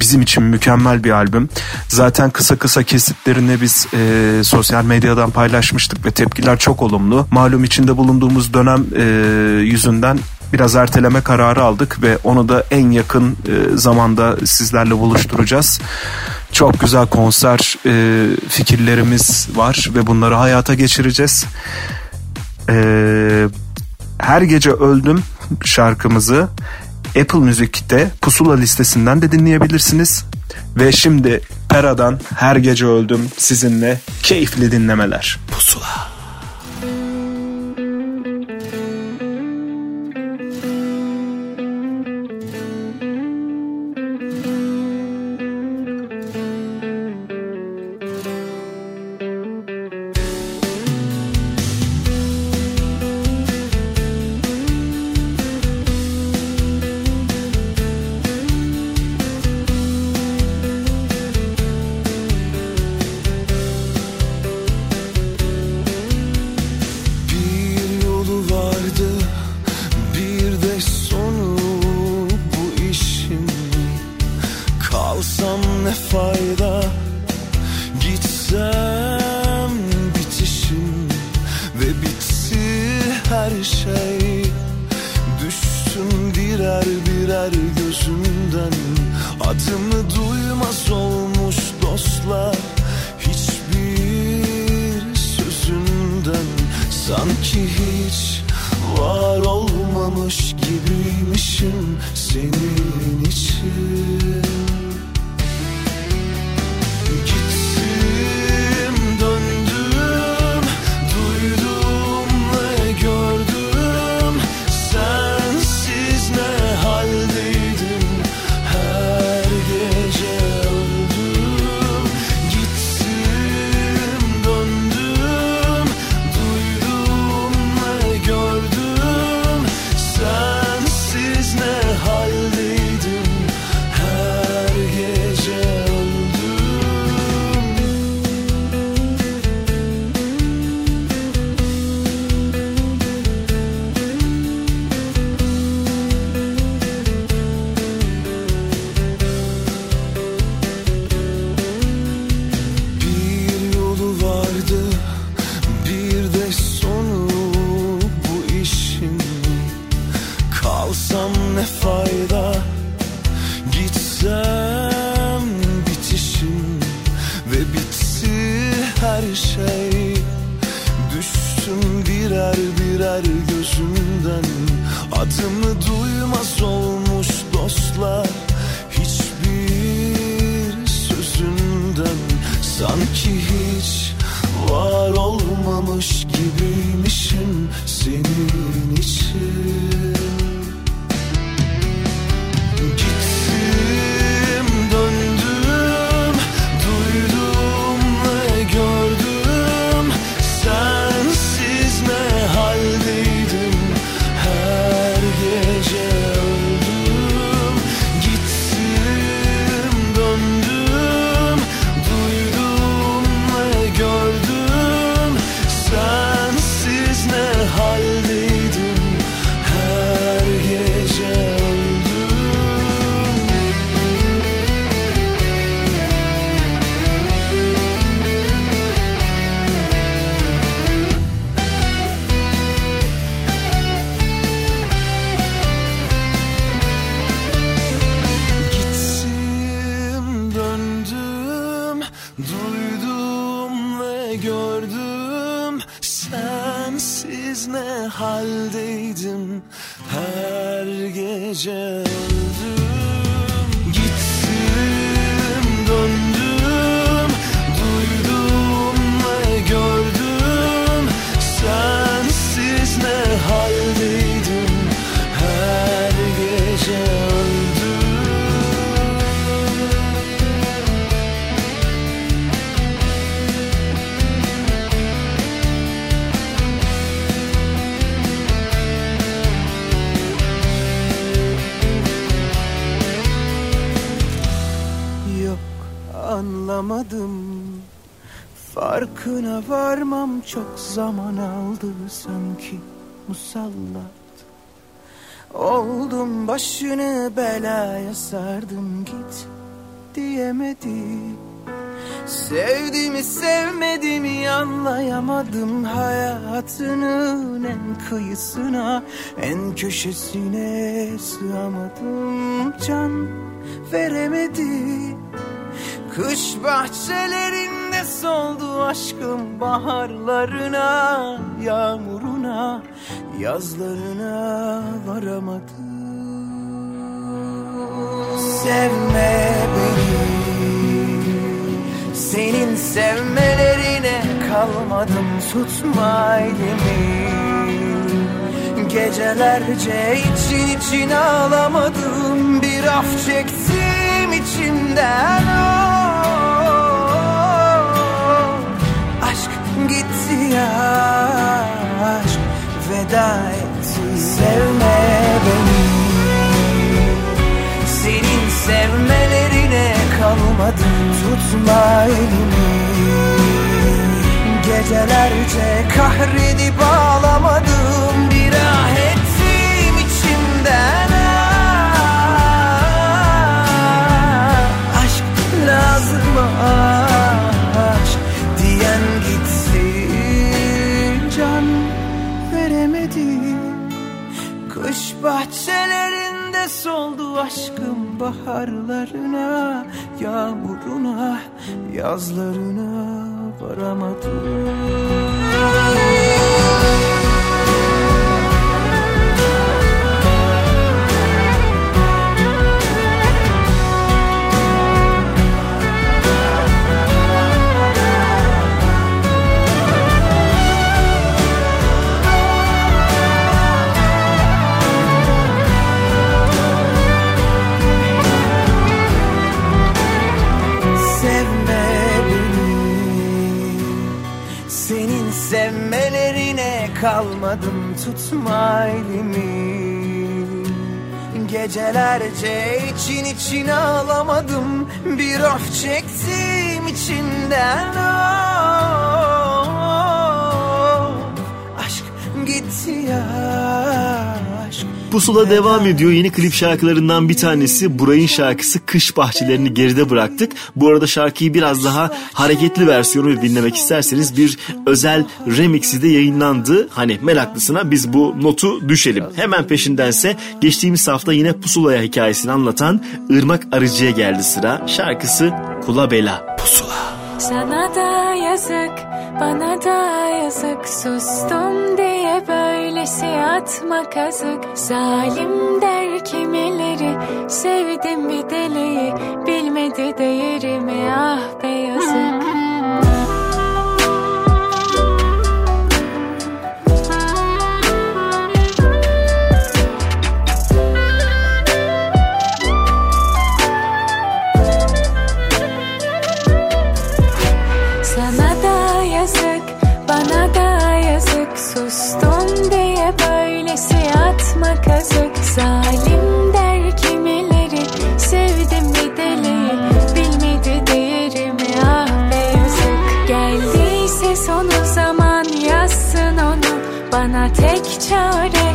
bizim için mükemmel bir albüm. Zaten kısa kısa kesitlerini biz e, sosyal medyadan paylaşmıştık ve tepkiler çok olumlu. Malum içinde bulunduğumuz dönem e, yüzünden biraz erteleme kararı aldık ve onu da en yakın e, zamanda sizlerle buluşturacağız. Çok güzel konser e, fikirlerimiz var ve bunları hayata geçireceğiz. E, Her gece öldüm şarkımızı Apple Müzik'te Pusula listesinden de dinleyebilirsiniz. Ve şimdi Pera'dan Her Gece Öldüm sizinle keyifli dinlemeler. Pusula. Musallat. Oldum başını belaya sardım git diyemedim. Sevdiğimi sevmediğimi anlayamadım Hayatının en kıyısına en köşesine sığamadım. Can veremedi. Kış bahçelerinde soldu aşkım baharlarına Yağmuruna yazlarına varamadım. Sevme beni. Senin sevmelerine kalmadım. Tutma elimi. Gecelerce için için ağlamadım. Bir af çektim içimden oh. Aşk gitti ya aşk veda etti. Sevme beni. Senin sevmelerine kalmadım tutma elimi. Gecelerce kahredip ağlamadım. Bir ah ettim içimden. Ah. Aşk lazım aşk bahçelerinde soldu aşkım baharlarına Yağmuruna, yazlarına varamadım kalmadım tutma elimi. Gecelerce için için ağlamadım Bir of çektim içimden oh. Aşk gitti ya Pusula devam ediyor. Yeni klip şarkılarından bir tanesi Buray'ın şarkısı Kış Bahçelerini geride bıraktık. Bu arada şarkıyı biraz daha hareketli versiyonu dinlemek isterseniz bir özel remixi de yayınlandı. Hani meraklısına biz bu notu düşelim. Hemen peşindense geçtiğimiz hafta yine Pusula'ya hikayesini anlatan Irmak Arıcı'ya geldi sıra. Şarkısı Kula Bela. Pusula. Sana da yazık, bana da yazık Sustum diye böylesi atma kazık Zalim der kimileri, sevdim bir deliyi Bilmedi değerimi ah be yazık Zalim der kimileri, sevdim bir Bilmedi değerimi. Ah be Geldiyse sonu zaman yazsın onu. Bana tek çare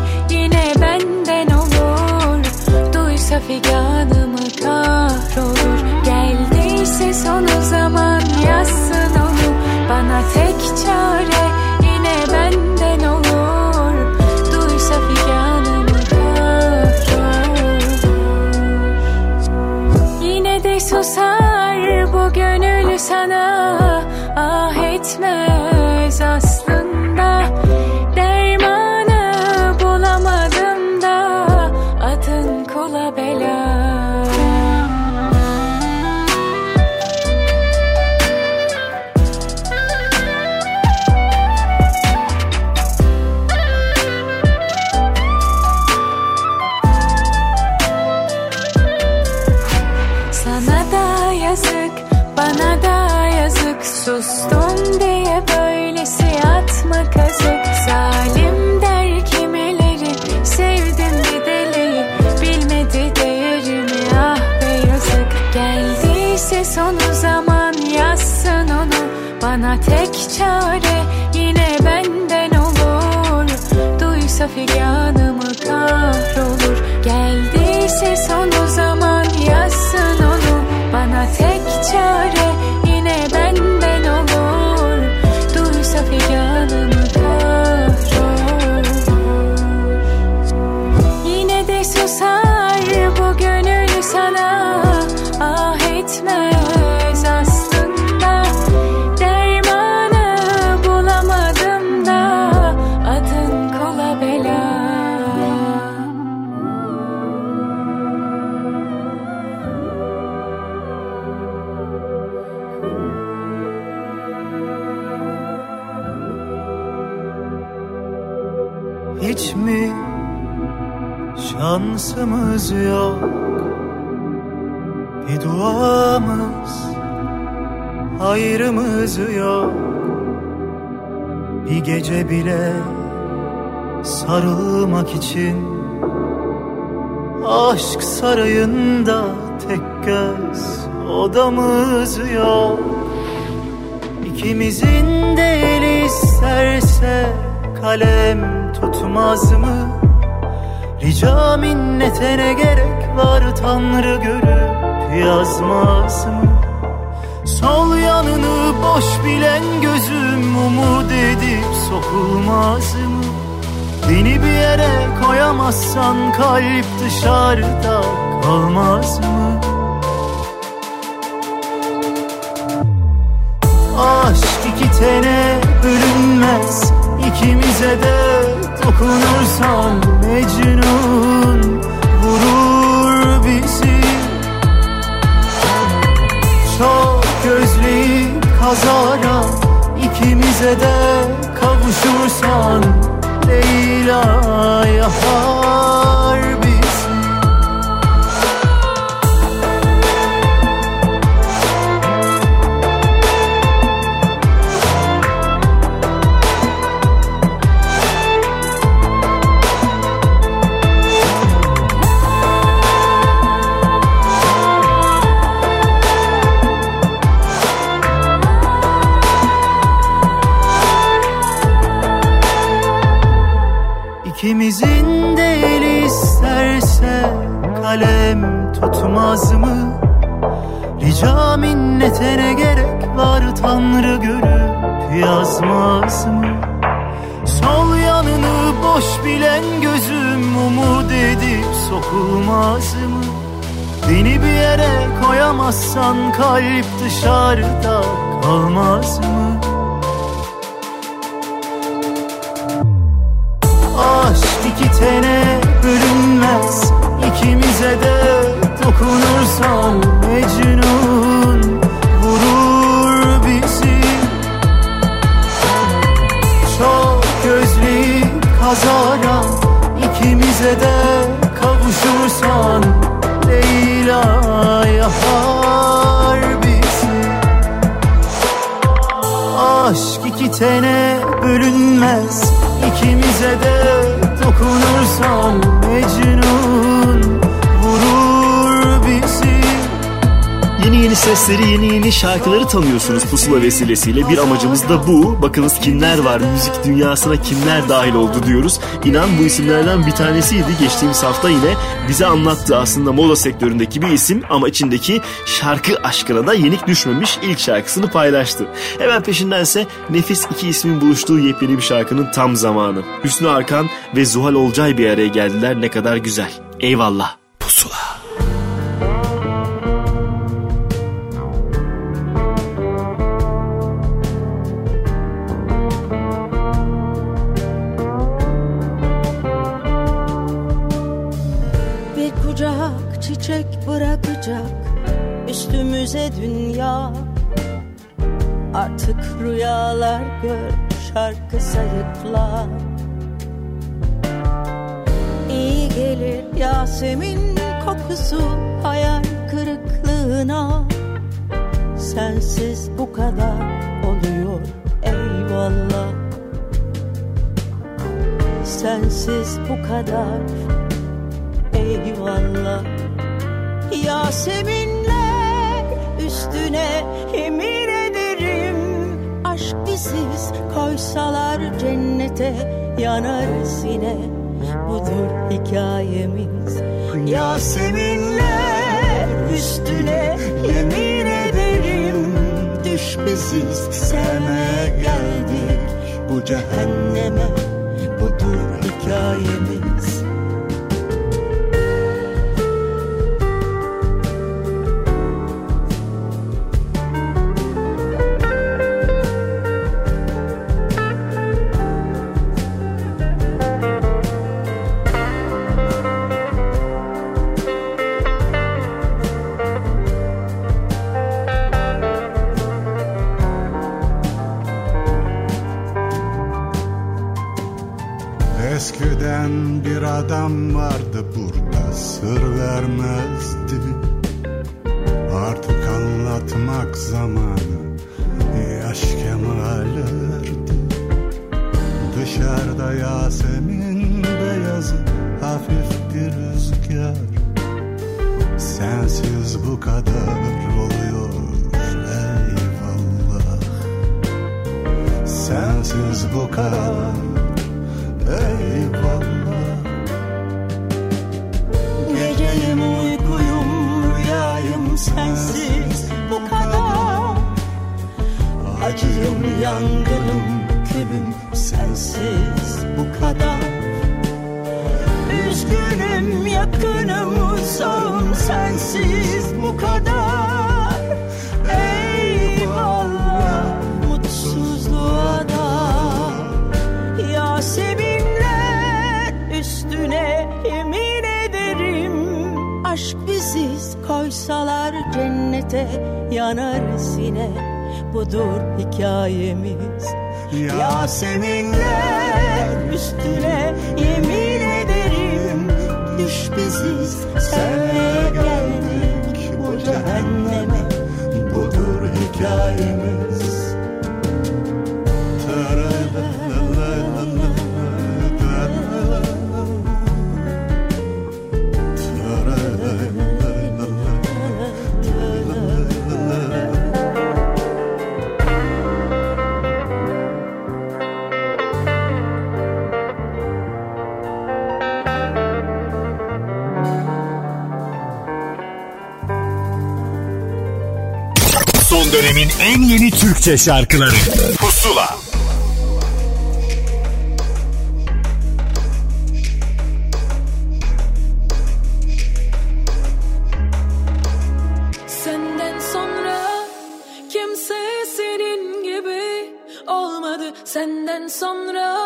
figanımı kahrolur. Geldiyse sonu zaman yazsın onu. Bana tek çare yine benden olur şansımız yok. Bir duamız Hayrımız yok. Bir gece bile Sarılmak için Aşk sarayında tek göz Odamız yok. İkimizin de eli isterse kalem tutmaz mı? Rica minnete ne gerek var Tanrı görüp yazmaz mı? Sol yanını boş bilen gözüm umut edip sokulmaz mı? Beni bir yere koyamazsan kalp dışarıda kalmaz mı? Aşk iki tene bölünmez İkimize de dokunursan Mecnun vurur bizi. Çok gözleyip kazara ikimize de kavuşursan Leyla yapar tutmaz mı? Rica minnete ne gerek var Tanrı görüp yazmaz mı? Sol yanını boş bilen gözüm umut edip sokulmaz mı? Beni bir yere koyamazsan kalp dışarıda kalmaz mı? Aşk iki tene bölünmez İkimize de dokunursan Mecnun vurur bizi. Çok gözleyip kazara ikimize de kavuşursan Leyla yapar bizi. Aşk iki tene bölünmez İkimize de dokunursan Mecnun sesleri, yeni yeni şarkıları tanıyorsunuz pusula vesilesiyle. Bir amacımız da bu. Bakınız kimler var, müzik dünyasına kimler dahil oldu diyoruz. İnan bu isimlerden bir tanesiydi. Geçtiğimiz hafta yine bize anlattı aslında moda sektöründeki bir isim ama içindeki şarkı aşkına da yenik düşmemiş ilk şarkısını paylaştı. Hemen peşindense nefis iki ismin buluştuğu yepyeni bir şarkının tam zamanı. Hüsnü Arkan ve Zuhal Olcay bir araya geldiler ne kadar güzel. Eyvallah. Biziz koysalar cennete yanarız yine. Budur hikayemiz. Yaseminler üstüne yemin ederim Düş biziz sevmeye geldik bu cehenneme. Budur hikayemiz Türkçe şarkıları Pusula Senden sonra kimse senin gibi olmadı. Senden sonra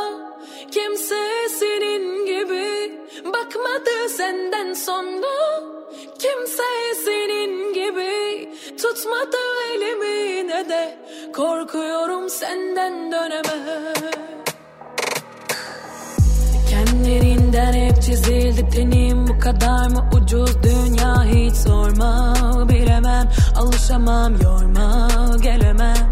kimse senin gibi bakmadı. Senden sonra kimse senin tutmadı elimi ne de. Korkuyorum senden döneme. Kendilerinden hep çizildi tenim. Bu kadar mı ucuz? Dünya hiç sorma. Bilemem. Alışamam yorma. Gelemem.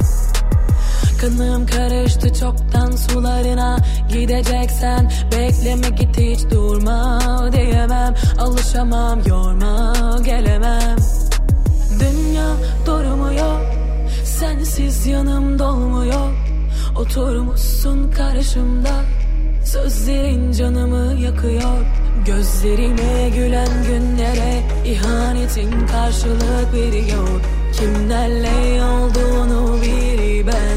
Kanım karıştı çoktan sularına. Gideceksen bekleme git hiç durma. Diyemem. Alışamam yorma. Gelemem Dünya durmuyor Sensiz yanım dolmuyor. Oturmuşsun karşımda Sözlerin canımı yakıyor. Gözlerime gülen günlere ihanetin karşılık veriyor. Kimlerle olduğunu bir ben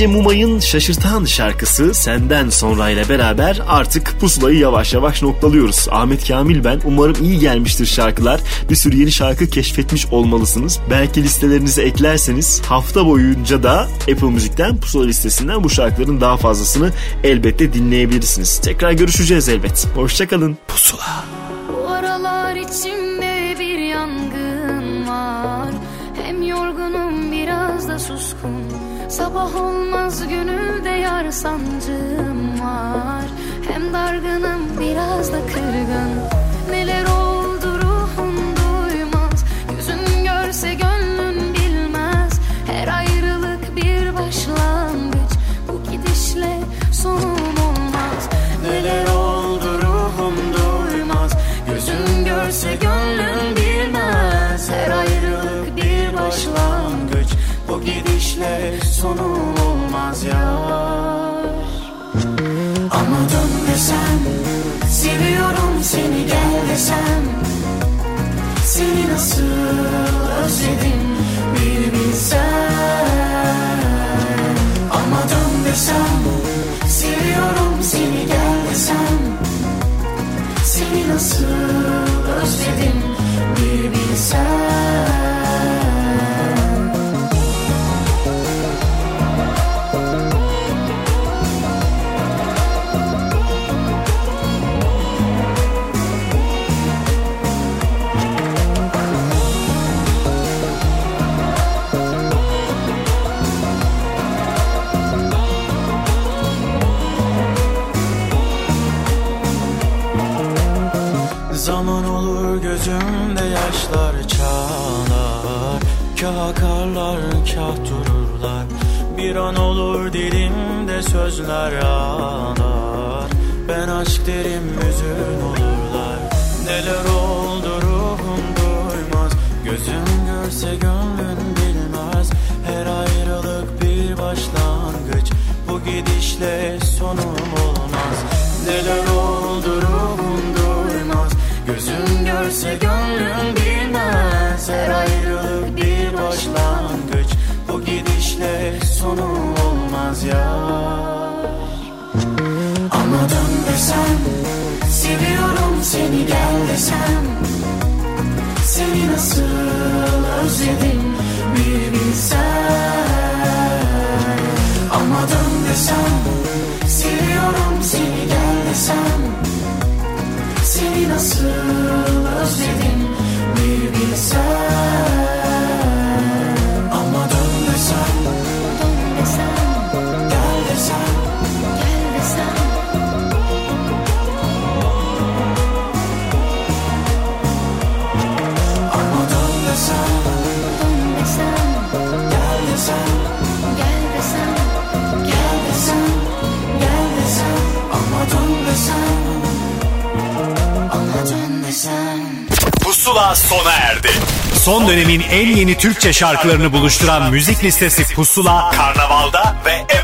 Ece Mumay'ın şaşırtan şarkısı Senden Sonra ile beraber artık pusulayı yavaş yavaş noktalıyoruz. Ahmet Kamil ben. Umarım iyi gelmiştir şarkılar. Bir sürü yeni şarkı keşfetmiş olmalısınız. Belki listelerinize eklerseniz hafta boyunca da Apple Müzik'ten pusula listesinden bu şarkıların daha fazlasını elbette dinleyebilirsiniz. Tekrar görüşeceğiz elbet. Hoşçakalın. Pusula. Sancım var. Hem dargınım biraz da kırgın. Neler oldu ruhum duymaz. Gözün görse gönlün bilmez. Her ayrılık bir başlangıç. Bu gidişle sonum olmaz. Neler oldu ruhum duymaz. Gözün görse gönlün bilmez. Her ayrılık bir başlangıç. Bu gidişle sonum olmaz dön desem Seviyorum seni gel desem Seni nasıl özledim? Bir bilsen Kah akarlar kah dururlar. Bir an olur dilimde sözler ağlar. Ben aşk derim hüzün olurlar. Neler oldu ruhum duymaz. Gözüm görse gönlün bilmez. Her ayrılık bir başlangıç. Bu gidişle sonum olmaz. Neler oldu ruhum Gözüm görse gönlüm bilmez Her ayrılık bir başlangıç. Bu gidişle sonum olmaz ya. Dön desem Seviyorum seni gel desem. Seni nasıl özledim bir bilsen dön desem Seviyorum seni gel desem Seni nasıl özledim? Bir bilsen Pusula sona erdi. Son dönemin en yeni Türkçe şarkılarını buluşturan müzik listesi Pusula, Karnaval'da ve.